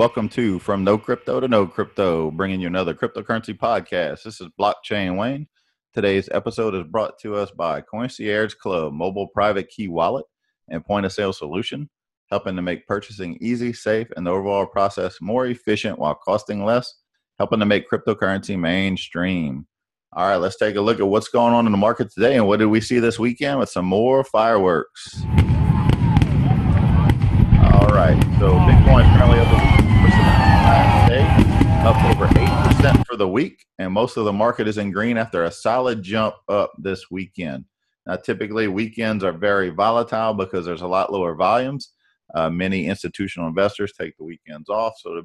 Welcome to From No Crypto to Know Crypto, bringing you another cryptocurrency podcast. This is Blockchain Wayne. Today's episode is brought to us by Concierge Club, mobile private key wallet and point of sale solution, helping to make purchasing easy, safe, and the overall process more efficient while costing less, helping to make cryptocurrency mainstream. All right, let's take a look at what's going on in the market today and what did we see this weekend with some more fireworks right. So Bitcoin currently up up over eight percent for the week, and most of the market is in green after a solid jump up this weekend. Now, typically weekends are very volatile because there's a lot lower volumes. Uh, many institutional investors take the weekends off, so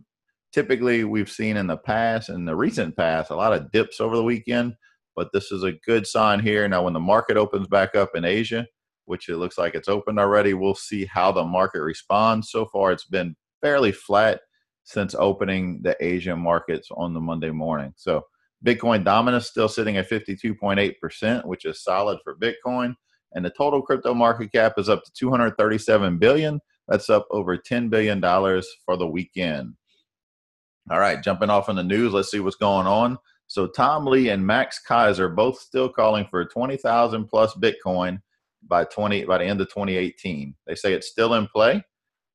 typically we've seen in the past, in the recent past, a lot of dips over the weekend. But this is a good sign here. Now, when the market opens back up in Asia, which it looks like it's opened already. We'll see how the market responds. So far, it's been fairly flat since opening the Asian markets on the Monday morning. So Bitcoin dominance still sitting at 52.8%, which is solid for Bitcoin. And the total crypto market cap is up to 237 billion. That's up over 10 billion dollars for the weekend. All right, jumping off in the news, let's see what's going on. So Tom Lee and Max Keiser both still calling for 20,000 plus Bitcoin by 20 by the end of 2018. They say it's still in play.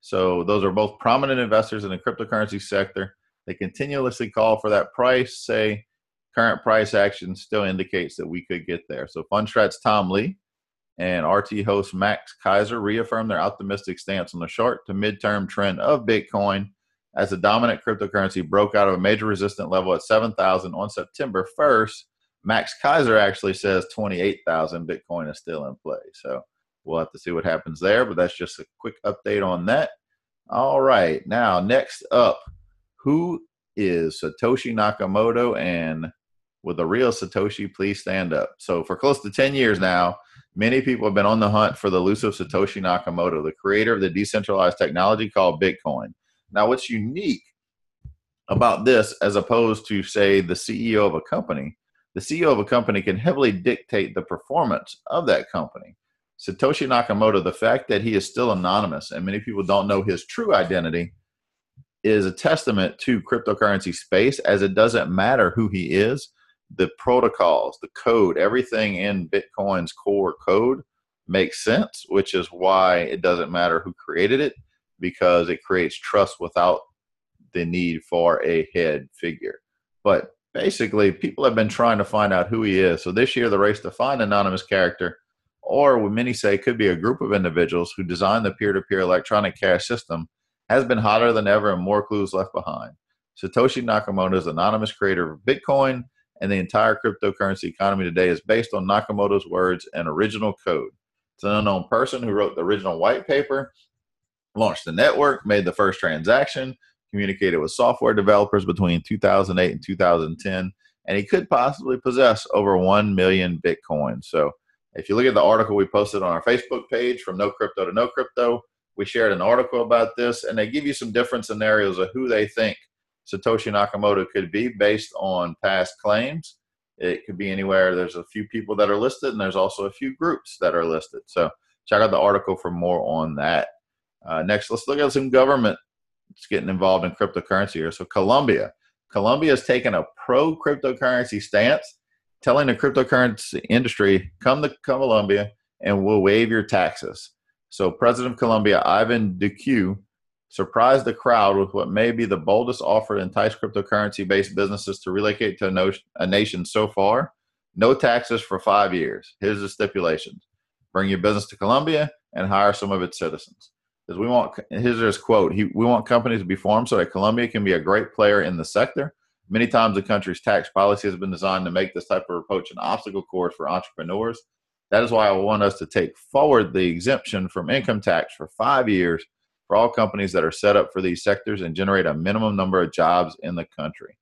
So those are both prominent investors in the cryptocurrency sector. They continuously call for that price. Say current price action still indicates that we could get there. So Fundstrat's Tom Lee and RT host Max Keiser reaffirmed their optimistic stance on the short to midterm trend of Bitcoin as the dominant cryptocurrency broke out of a major resistant level at 7,000 on September 1st Max Keiser actually says 28,000 Bitcoin is still in play. So we'll have to see what happens there, but that's just a quick update on that. All right. Now, next up, who is Satoshi Nakamoto? And with the real Satoshi, please stand up. So, for close to 10 years now, many people have been on the hunt for the elusive Satoshi Nakamoto, the creator of the decentralized technology called Bitcoin. Now, what's unique about this, as opposed to, say, the CEO of a company, the CEO of a company can heavily dictate the performance of that company. Satoshi Nakamoto, the fact that he is still anonymous and many people don't know his true identity is a testament to cryptocurrency space as it doesn't matter who he is. The protocols, the code, everything in Bitcoin's core code makes sense, which is why it doesn't matter who created it because it creates trust without the need for a head figure. But basically people have been trying to find out who he is. So this year, the race to find anonymous character, or what many say could be a group of individuals who designed the peer-to-peer electronic cash system, has been hotter than ever and more clues left behind. Satoshi Nakamoto is anonymous creator of Bitcoin, and the entire cryptocurrency economy today is based on Nakamoto's words and original code. It's an unknown person who wrote the original white paper, launched the network, made the first transaction, communicated with software developers between 2008 and 2010, and he could possibly possess over 1 million Bitcoin. So if you look at the article we posted on our Facebook page from No Crypto to Know Crypto, we shared an article about this, and they give you some different scenarios of who they think Satoshi Nakamoto could be based on past claims. It could be anywhere. There's a few people that are listed, and there's also a few groups that are listed. So check out the article for more on that. Uh, next, let's look at some government it's getting involved in cryptocurrency here. So Colombia, Colombia has taken a pro cryptocurrency stance, telling the cryptocurrency industry, come to Colombia and we'll waive your taxes. So President of Colombia, Ivan Duque, surprised the crowd with what may be the boldest offer to entice cryptocurrency-based businesses to relocate to a, no- a nation so far. No taxes for five years. Here's the stipulations. Bring your business to Colombia and hire some of its citizens Because we want here's his quote he, we want companies to be formed so that colombia can be a great player in the sector many times the country's tax policy has been designed to make this type of approach an obstacle course for entrepreneurs that is why i want us to take forward the exemption from income tax for five years for all companies that are set up for these sectors and generate a minimum number of jobs in the country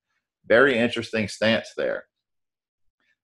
very interesting stance there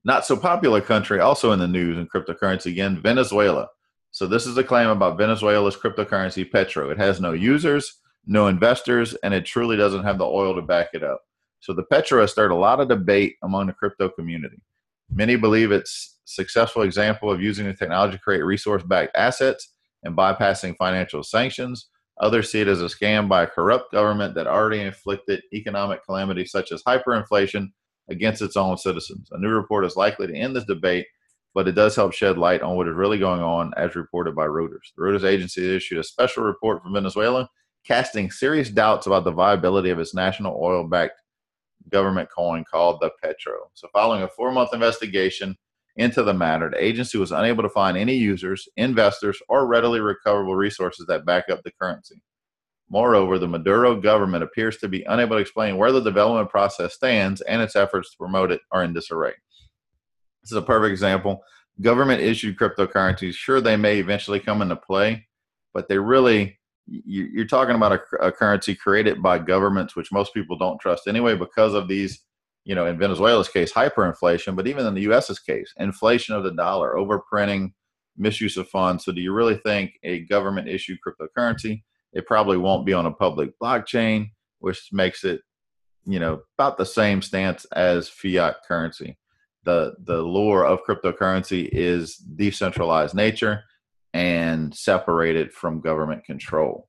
not so popular country also in the news and cryptocurrency again venezuela so this is a claim about Venezuela's cryptocurrency Petro. It has no users, no investors, and it truly doesn't have the oil to back it up. So the Petro has stirred a lot of debate among the crypto community. Many believe it's a successful example of using the technology to create resource-backed assets and bypassing financial sanctions. Others see it as a scam by a corrupt government that already inflicted economic calamities such as hyperinflation against its own citizens. A new report is likely to end this debate, but it does help shed light on what is really going on, as reported by Reuters. The Reuters agency issued a special report from Venezuela, casting serious doubts about the viability of its national oil backed government coin called the Petro. So, following a four month investigation, into the matter, the agency was unable to find any users, investors, or readily recoverable resources that back up the currency. Moreover, the Maduro government appears to be unable to explain where the development process stands and its efforts to promote it are in disarray. This is a perfect example. Government issued cryptocurrencies, sure, they may eventually come into play, but they really, you're talking about a, a currency created by governments, which most people don't trust anyway because of these you know, in Venezuela's case, hyperinflation, but even in the U.S.'s case, inflation of the dollar, overprinting, misuse of funds. So, do you really think a government issued cryptocurrency? It probably won't be on a public blockchain, which makes it, you know, about the same stance as fiat currency. The the lure of cryptocurrency is decentralized nature and separated from government control.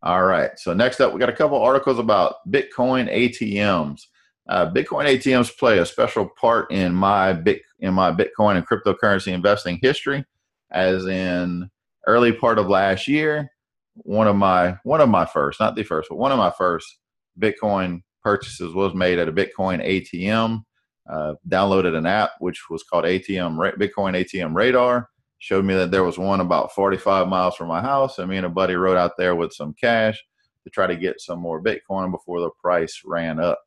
All right. So next up, we got a couple articles about Bitcoin ATMs. Uh, Bitcoin ATMs play a special part in my bit in my Bitcoin and cryptocurrency investing history, as in early part of last year, one of my one of my first, not the first, but one of my first Bitcoin purchases was made at a Bitcoin ATM. Uh, downloaded an app which was called ATM Bitcoin ATM Radar. Showed me that there was one about 45 miles from my house, and me and a buddy rode out there with some cash to try to get some more Bitcoin before the price ran up.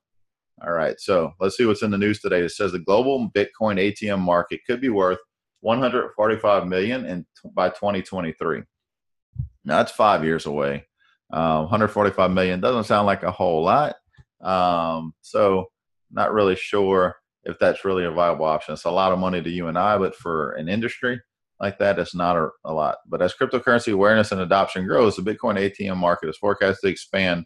All right, so let's see what's in the news today. It says the global Bitcoin ATM market could be worth 145 million in by 2023. Now that's five years away. Uh, 145 million doesn't sound like a whole lot. Um, so not really sure if that's really a viable option. It's a lot of money to you and I, but for an industry like that, it's not a, a lot. But as cryptocurrency awareness and adoption grows, the Bitcoin ATM market is forecast to expand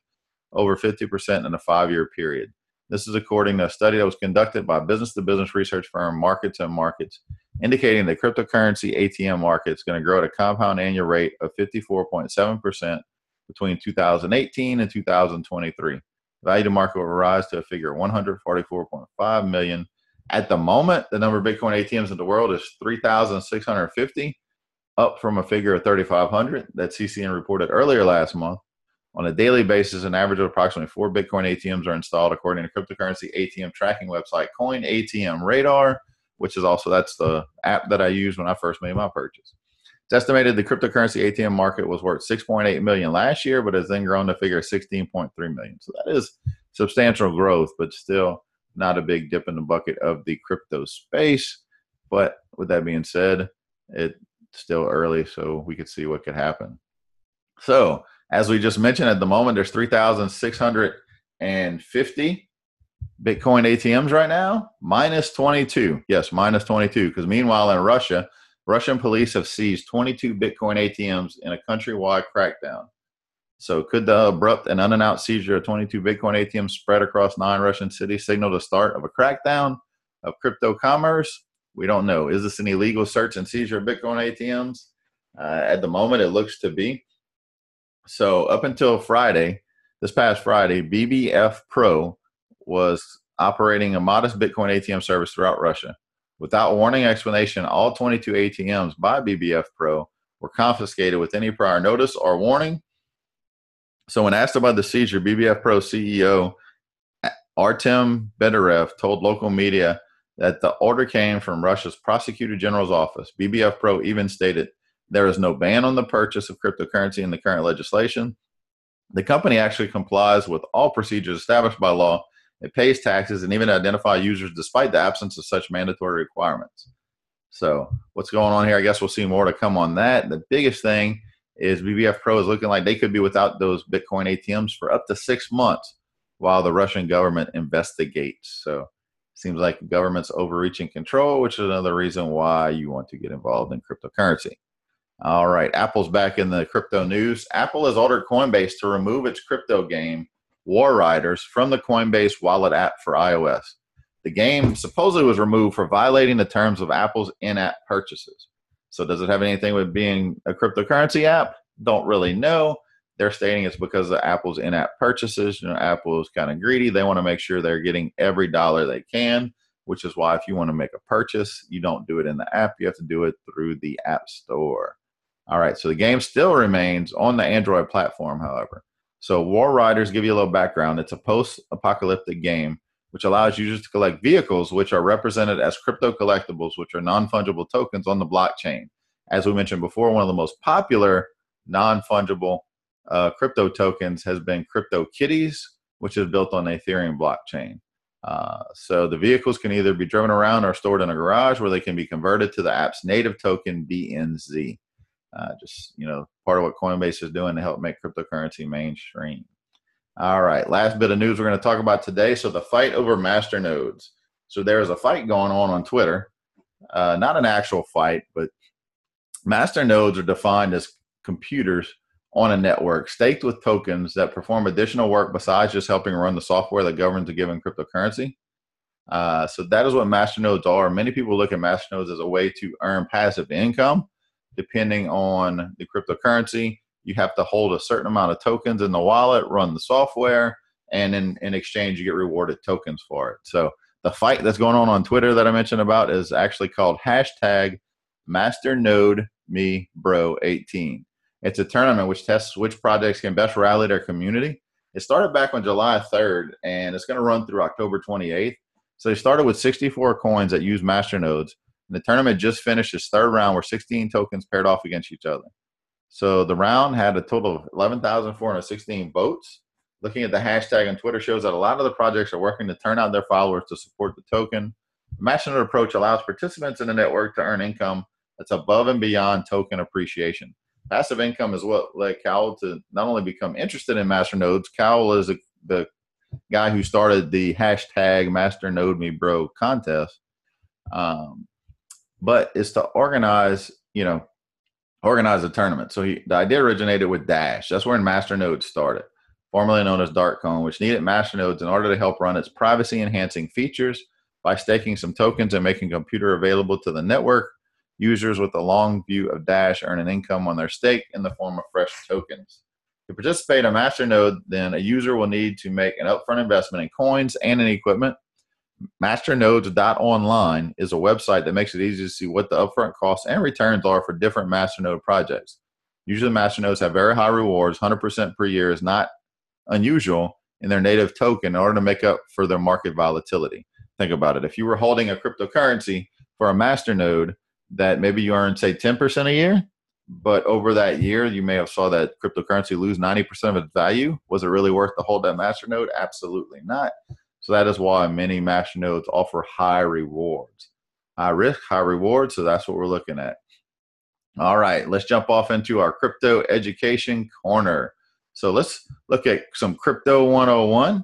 over 50% in a five-year period. This is according to a study that was conducted by business to business research firm Markets and Markets, indicating the cryptocurrency ATM market is going to grow at a compound annual rate of 54.7% between 2018 and 2023. The value to market will rise to a figure of 144.5 million. At the moment, the number of Bitcoin ATMs in the world is 3,650, up from a figure of 3,500 that CCN reported earlier last month. On a daily basis, an average of approximately four Bitcoin ATMs are installed, according to cryptocurrency ATM tracking website Coin ATM Radar, which is also that's the app that I used when I first made my purchase. It's estimated the cryptocurrency ATM market was worth 6.8 million last year, but has then grown to figure 16.3 million. So that is substantial growth, but still not a big dip in the bucket of the crypto space. But with that being said, it's still early, so we could see what could happen. So as we just mentioned, at the moment, there's 3,650 Bitcoin ATMs right now, minus 22. Yes, minus 22. Because meanwhile, in Russia, Russian police have seized 22 Bitcoin ATMs in a countrywide crackdown. So, could the abrupt and unannounced seizure of 22 Bitcoin ATMs spread across nine Russian cities signal the start of a crackdown of crypto commerce? We don't know. Is this an illegal search and seizure of Bitcoin ATMs? Uh, at the moment, it looks to be. So up until Friday, this past Friday, BBF Pro was operating a modest Bitcoin ATM service throughout Russia. Without warning or explanation, all 22 ATMs by BBF Pro were confiscated with any prior notice or warning. So when asked about the seizure, BBF Pro CEO Artem Bedarev told local media that the order came from Russia's prosecutor general's office. BBF Pro even stated there is no ban on the purchase of cryptocurrency in the current legislation. The company actually complies with all procedures established by law. It pays taxes and even identifies users despite the absence of such mandatory requirements. So, what's going on here? I guess we'll see more to come on that. The biggest thing is BBF Pro is looking like they could be without those Bitcoin ATMs for up to six months while the Russian government investigates. So, seems like government's overreaching control, which is another reason why you want to get involved in cryptocurrency. All right, Apple's back in the crypto news. Apple has ordered Coinbase to remove its crypto game War Riders from the Coinbase wallet app for iOS. The game supposedly was removed for violating the terms of Apple's in app purchases. So, does it have anything with being a cryptocurrency app? Don't really know. they're stating it's because of Apple's in-app purchases. You know, Apple is kind of greedy. They want to make sure they're getting every dollar they can, which is why if you want to make a purchase, you don't do it in the app. You have to do it through the App Store. All right, so the game still remains on the Android platform, however. So War Riders, give you a little background. It's a post-apocalyptic game which allows users to collect vehicles which are represented as crypto collectibles, which are non-fungible tokens on the blockchain. As we mentioned before, one of the most popular non-fungible uh, crypto tokens has been Crypto Kitties, which is built on the Ethereum blockchain. Uh, so the vehicles can either be driven around or stored in a garage where they can be converted to the app's native token BNZ. Uh, just you know, part of what Coinbase is doing to help make cryptocurrency mainstream. All right, last bit of news we're going to talk about today. So the fight over master nodes. So there is a fight going on on Twitter. Uh, not an actual fight, but master nodes are defined as computers on a network staked with tokens that perform additional work besides just helping run the software that governs a given cryptocurrency. Uh, so that is what masternodes are. Many people look at masternodes as a way to earn passive income, depending on the cryptocurrency. You have to hold a certain amount of tokens in the wallet, run the software, and in, in exchange, you get rewarded tokens for it. So the fight that's going on on Twitter that I mentioned about is actually called hashtag masternode me bro 18 it's a tournament which tests which projects can best rally their community. It started back on July 3rd, and it's going to run through October 28th. So they started with 64 coins that use master nodes. And the tournament just finished its third round where 16 tokens paired off against each other. So the round had a total of 11,416 votes. Looking at the hashtag on Twitter shows that a lot of the projects are working to turn out their followers to support the token. The Masternode approach allows participants in the network to earn income that's above and beyond token appreciation passive income is what led Cowell to not only become interested in master nodes. Cowell is a, the guy who started the hashtag Master Node Me Bro contest, um, but it's to organize, you know, organize a tournament. So he, the idea originated with Dash. That's where Master Nodes started, formerly known as Darkcoin, which needed master nodes in order to help run its privacy enhancing features by staking some tokens and making computer available to the network Users with a long view of Dash earn an income on their stake in the form of fresh tokens. To participate in Masternode, then a user will need to make an upfront investment in coins and in equipment. Masternodes.online is a website that makes it easy to see what the upfront costs and returns are for different Masternode projects. Usually, Masternodes have very high rewards. 100% per year is not unusual in their native token in order to make up for their market volatility. Think about it. If you were holding a cryptocurrency for a masternode, that maybe you earn say 10% a year but over that year you may have saw that cryptocurrency lose 90% of its value was it really worth to hold that master node absolutely not so that is why many master nodes offer high rewards. High risk high reward so that's what we're looking at. All right let's jump off into our crypto education corner. So let's look at some crypto 101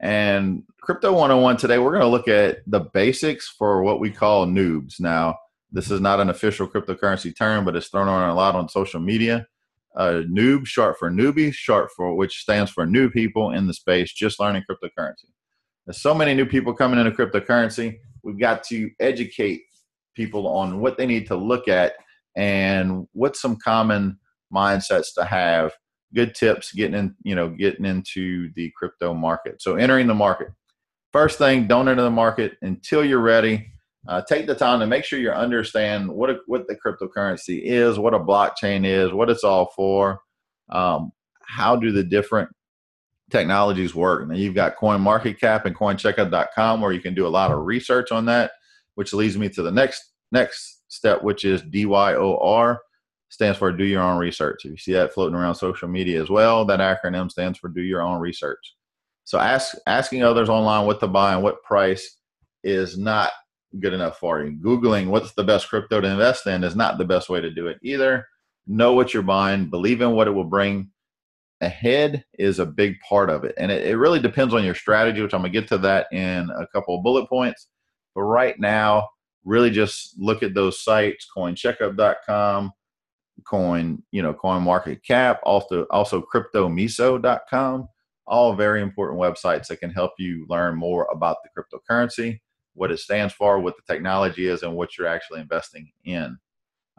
and crypto 101 today we're going to look at the basics for what we call noobs. Now this is not an official cryptocurrency term, but it's thrown around a lot on social media. Uh, noob, short for newbie, short for which stands for new people in the space just learning cryptocurrency. There's so many new people coming into cryptocurrency. We've got to educate people on what they need to look at and what some common mindsets to have. Good tips getting in, you know, getting into the crypto market. So entering the market. First thing, don't enter the market until you're ready uh, take the time to make sure you understand what a, what the cryptocurrency is, what a blockchain is, what it's all for, um, how do the different technologies work. Now you've got CoinMarketCap and CoinCheckup.com where you can do a lot of research on that, which leads me to the next next step, which is DYOR, stands for Do Your Own Research. If you see that floating around social media as well, that acronym stands for Do Your Own Research. So ask asking others online what to buy and what price is not good enough for you. Googling what's the best crypto to invest in is not the best way to do it either. Know what you're buying, believe in what it will bring ahead is a big part of it. And it, it really depends on your strategy, which I'm going to get to that in a couple of bullet points. But right now, really just look at those sites, coincheckup.com, coin, you know, coin market cap, also also cryptomiso.com, all very important websites that can help you learn more about the cryptocurrency what it stands for, what the technology is, and what you're actually investing in.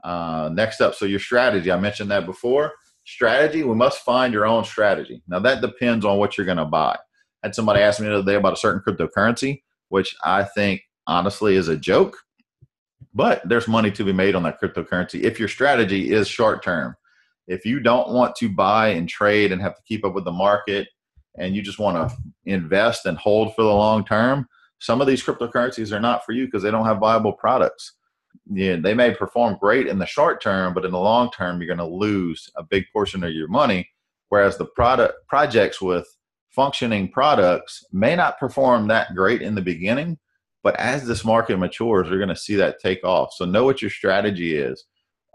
Uh, next up, so your strategy. I mentioned that before. Strategy, we must find your own strategy. Now, that depends on what you're going to buy. I had somebody ask me the other day about a certain cryptocurrency, which I think honestly is a joke, but there's money to be made on that cryptocurrency if your strategy is short term. If you don't want to buy and trade and have to keep up with the market and you just want to invest and hold for the long term, some of these cryptocurrencies are not for you because they don't have viable products. Yeah, they may perform great in the short term, but in the long term, you're going to lose a big portion of your money. Whereas the product projects with functioning products may not perform that great in the beginning, but as this market matures, you're going to see that take off. So know what your strategy is.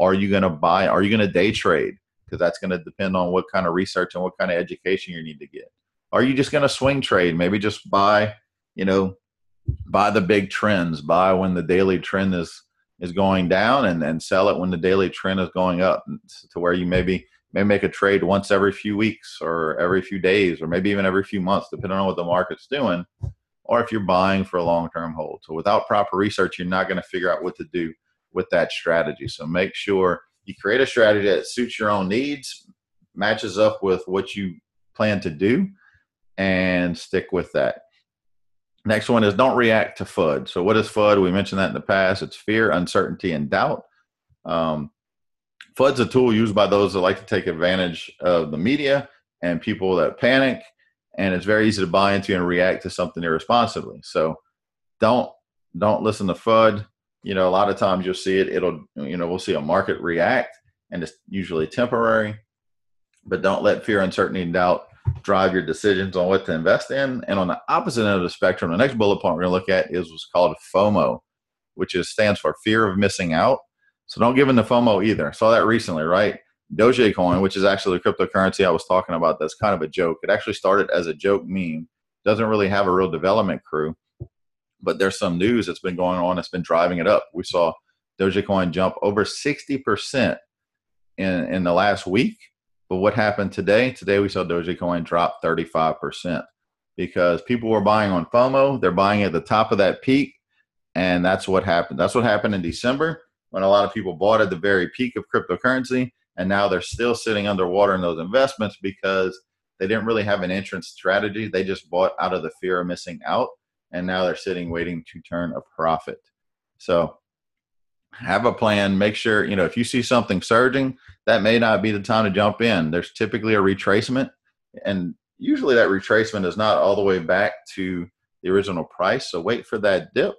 Are you going to buy? Are you going to day trade? Because that's going to depend on what kind of research and what kind of education you need to get. Are you just going to swing trade? Maybe just buy, you know, buy the big trends, buy when the daily trend is is going down and, and sell it when the daily trend is going up to where you maybe may make a trade once every few weeks or every few days or maybe even every few months depending on what the market's doing or if you're buying for a long-term hold. So without proper research you're not going to figure out what to do with that strategy. So make sure you create a strategy that suits your own needs matches up with what you plan to do and stick with that Next one is don't react to FUD. So, what is FUD? We mentioned that in the past. It's fear, uncertainty, and doubt. Um, FUD's a tool used by those that like to take advantage of the media and people that panic, and it's very easy to buy into and react to something irresponsibly. So, don't don't listen to FUD. You know, a lot of times you'll see it. It'll you know we'll see a market react, and it's usually temporary. But don't let fear, uncertainty, and doubt drive your decisions on what to invest in. And on the opposite end of the spectrum, the next bullet point we're going to look at is what's called FOMO, which is stands for fear of missing out. So don't give in to FOMO either. I saw that recently, right? Dogecoin, which is actually the cryptocurrency I was talking about, that's kind of a joke. It actually started as a joke meme. Doesn't really have a real development crew, but there's some news that's been going on that's been driving it up. We saw Dogecoin jump over 60% in, in the last week but what happened today? Today we saw Dogecoin drop 35% because people were buying on FOMO. They're buying at the top of that peak. And that's what happened. That's what happened in December when a lot of people bought at the very peak of cryptocurrency. And now they're still sitting underwater in those investments because they didn't really have an entrance strategy. They just bought out of the fear of missing out. And now they're sitting waiting to turn a profit. So have a plan. Make sure, you know, if you see something surging, that may not be the time to jump in. There's typically a retracement, and usually that retracement is not all the way back to the original price. So wait for that dip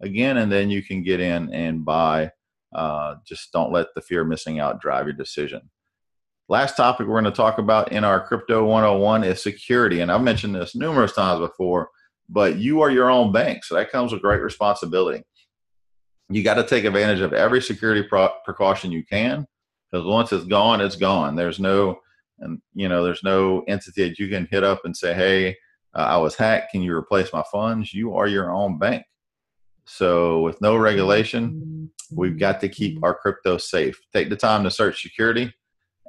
again, and then you can get in and buy. Uh, just don't let the fear of missing out drive your decision. Last topic we're going to talk about in our Crypto 101 is security. And I've mentioned this numerous times before, but you are your own bank. So that comes with great responsibility you got to take advantage of every security pro- precaution you can because once it's gone, it's gone. There's no, and you know, there's no entity that you can hit up and say, "Hey, uh, I was hacked. Can you replace my funds?" You are your own bank. So, with no regulation, we've got to keep our crypto safe. Take the time to search security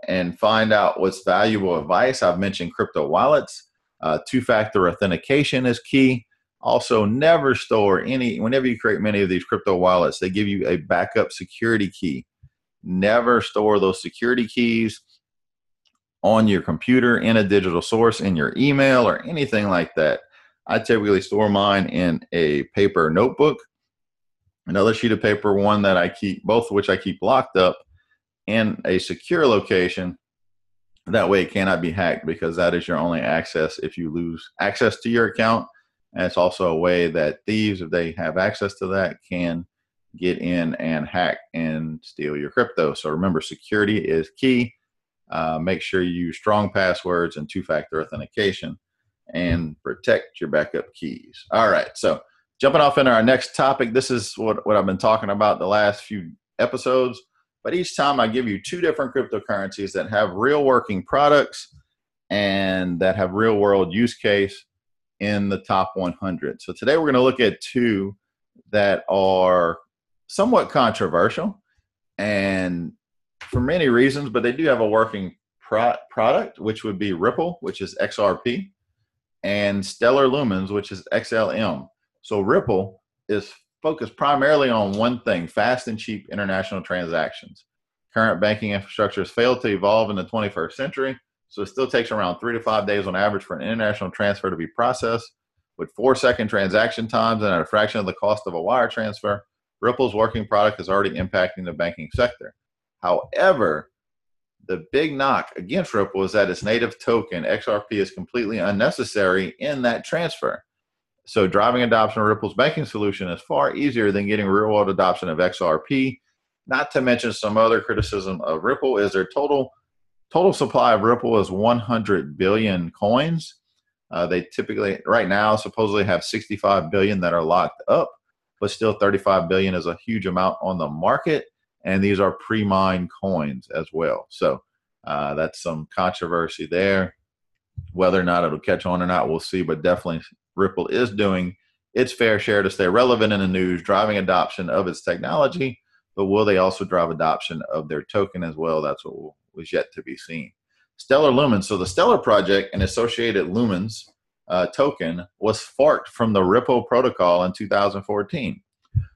and find out what's valuable advice. I've mentioned crypto wallets. Uh, Two factor authentication is key. Also, never store any, whenever you create many of these crypto wallets, they give you a backup security key. Never store those security keys on your computer in a digital source, in your email, or anything like that. I typically store mine in a paper notebook, another sheet of paper, one that I keep, both of which I keep locked up in a secure location. That way it cannot be hacked because that is your only access if you lose access to your account and it's also a way that thieves, if they have access to that, can get in and hack and steal your crypto. So remember, security is key. Uh, make sure you use strong passwords and two factor authentication and protect your backup keys. All right. So jumping off into our next topic, this is what, what I've been talking about the last few episodes. But each time I give you two different cryptocurrencies that have real working products and that have real world use case in the top 100. So today we're going to look at two that are somewhat controversial and for many reasons, but they do have a working pro- product, which would be Ripple, which is XRP, and Stellar Lumens, which is XLM. So Ripple is focused primarily on one thing fast and cheap international transactions. Current banking infrastructure has failed to evolve in the 21st century, so it still takes around three to five days on average for an international transfer to be processed. With four second transaction times and at a fraction of the cost of a wire transfer, Ripple's working product is already impacting the banking sector. However, the big knock against Ripple is that its native token, XRP, is completely unnecessary in that transfer. So, driving adoption of Ripple's banking solution is far easier than getting real world adoption of XRP. Not to mention some other criticism of Ripple is their total total supply of Ripple is 100 billion coins. Uh, they typically, right now, supposedly have 65 billion that are locked up, but still 35 billion is a huge amount on the market and these are pre-mined coins as well. So uh, that's some controversy there. Whether or not it'll catch on or not, we'll see. But definitely, Ripple is doing its fair share to stay relevant in the news, driving adoption of its technology. But will they also drive adoption of their token as well? That's what was yet to be seen. Stellar Lumens. So the Stellar project and associated Lumens uh, token was forked from the Ripple protocol in 2014.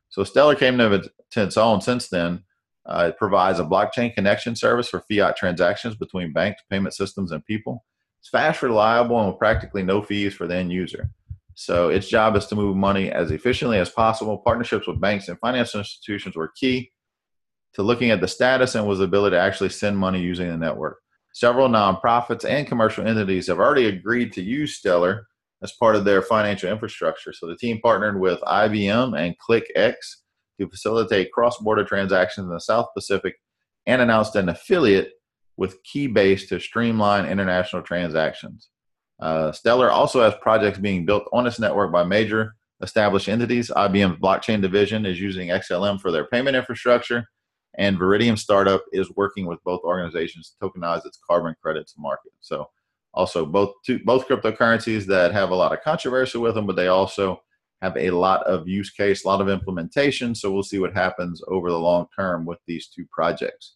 So Stellar came to, its own since then uh, it provides a blockchain connection service for fiat transactions between banks, payment systems, and people. It's fast, reliable, and with practically no fees for the end user. So its job is to move money as efficiently as possible. Partnerships with banks and financial institutions were key to looking at the status and was ability to actually send money using the network. Several nonprofits and commercial entities have already agreed to use Stellar as part of their financial infrastructure. So the team partnered with IBM and KlickEx to facilitate cross border transactions in the South Pacific and announced an affiliate with Keybase to streamline international transactions. Uh, Stellar also has projects being built on its network by major established entities. IBM's blockchain division is using XLM for their payment infrastructure, and Veridium Startup is working with both organizations to tokenize its carbon credits market. So, also both two, both cryptocurrencies that have a lot of controversy with them, but they also have a lot of use case, a lot of implementation. So we'll see what happens over the long term with these two projects.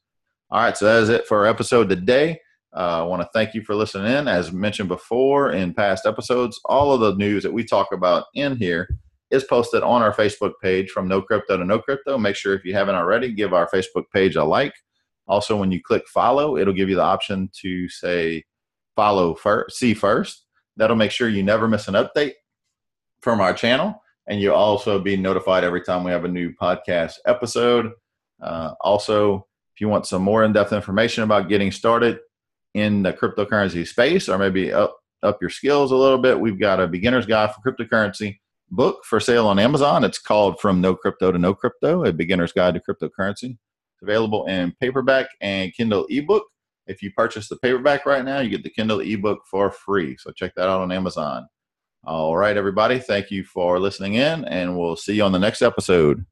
All right, so that is it for our episode today. Uh, I want to thank you for listening in. As mentioned before in past episodes, all of the news that we talk about in here is posted on our Facebook page from No Crypto to Know Crypto. Make sure if you haven't already, give our Facebook page a like. Also, when you click follow, it'll give you the option to say follow first, see first. That'll make sure you never miss an update from our channel, and you'll also be notified every time we have a new podcast episode. Uh, also, if you want some more in-depth information about getting started in the cryptocurrency space, or maybe up up your skills a little bit, we've got a beginner's guide for cryptocurrency book for sale on Amazon. It's called From No Crypto to Know Crypto: A Beginner's Guide to Cryptocurrency. It's available in paperback and Kindle ebook. If you purchase the paperback right now, you get the Kindle ebook for free. So check that out on Amazon. All right, everybody. Thank you for listening in, and we'll see you on the next episode.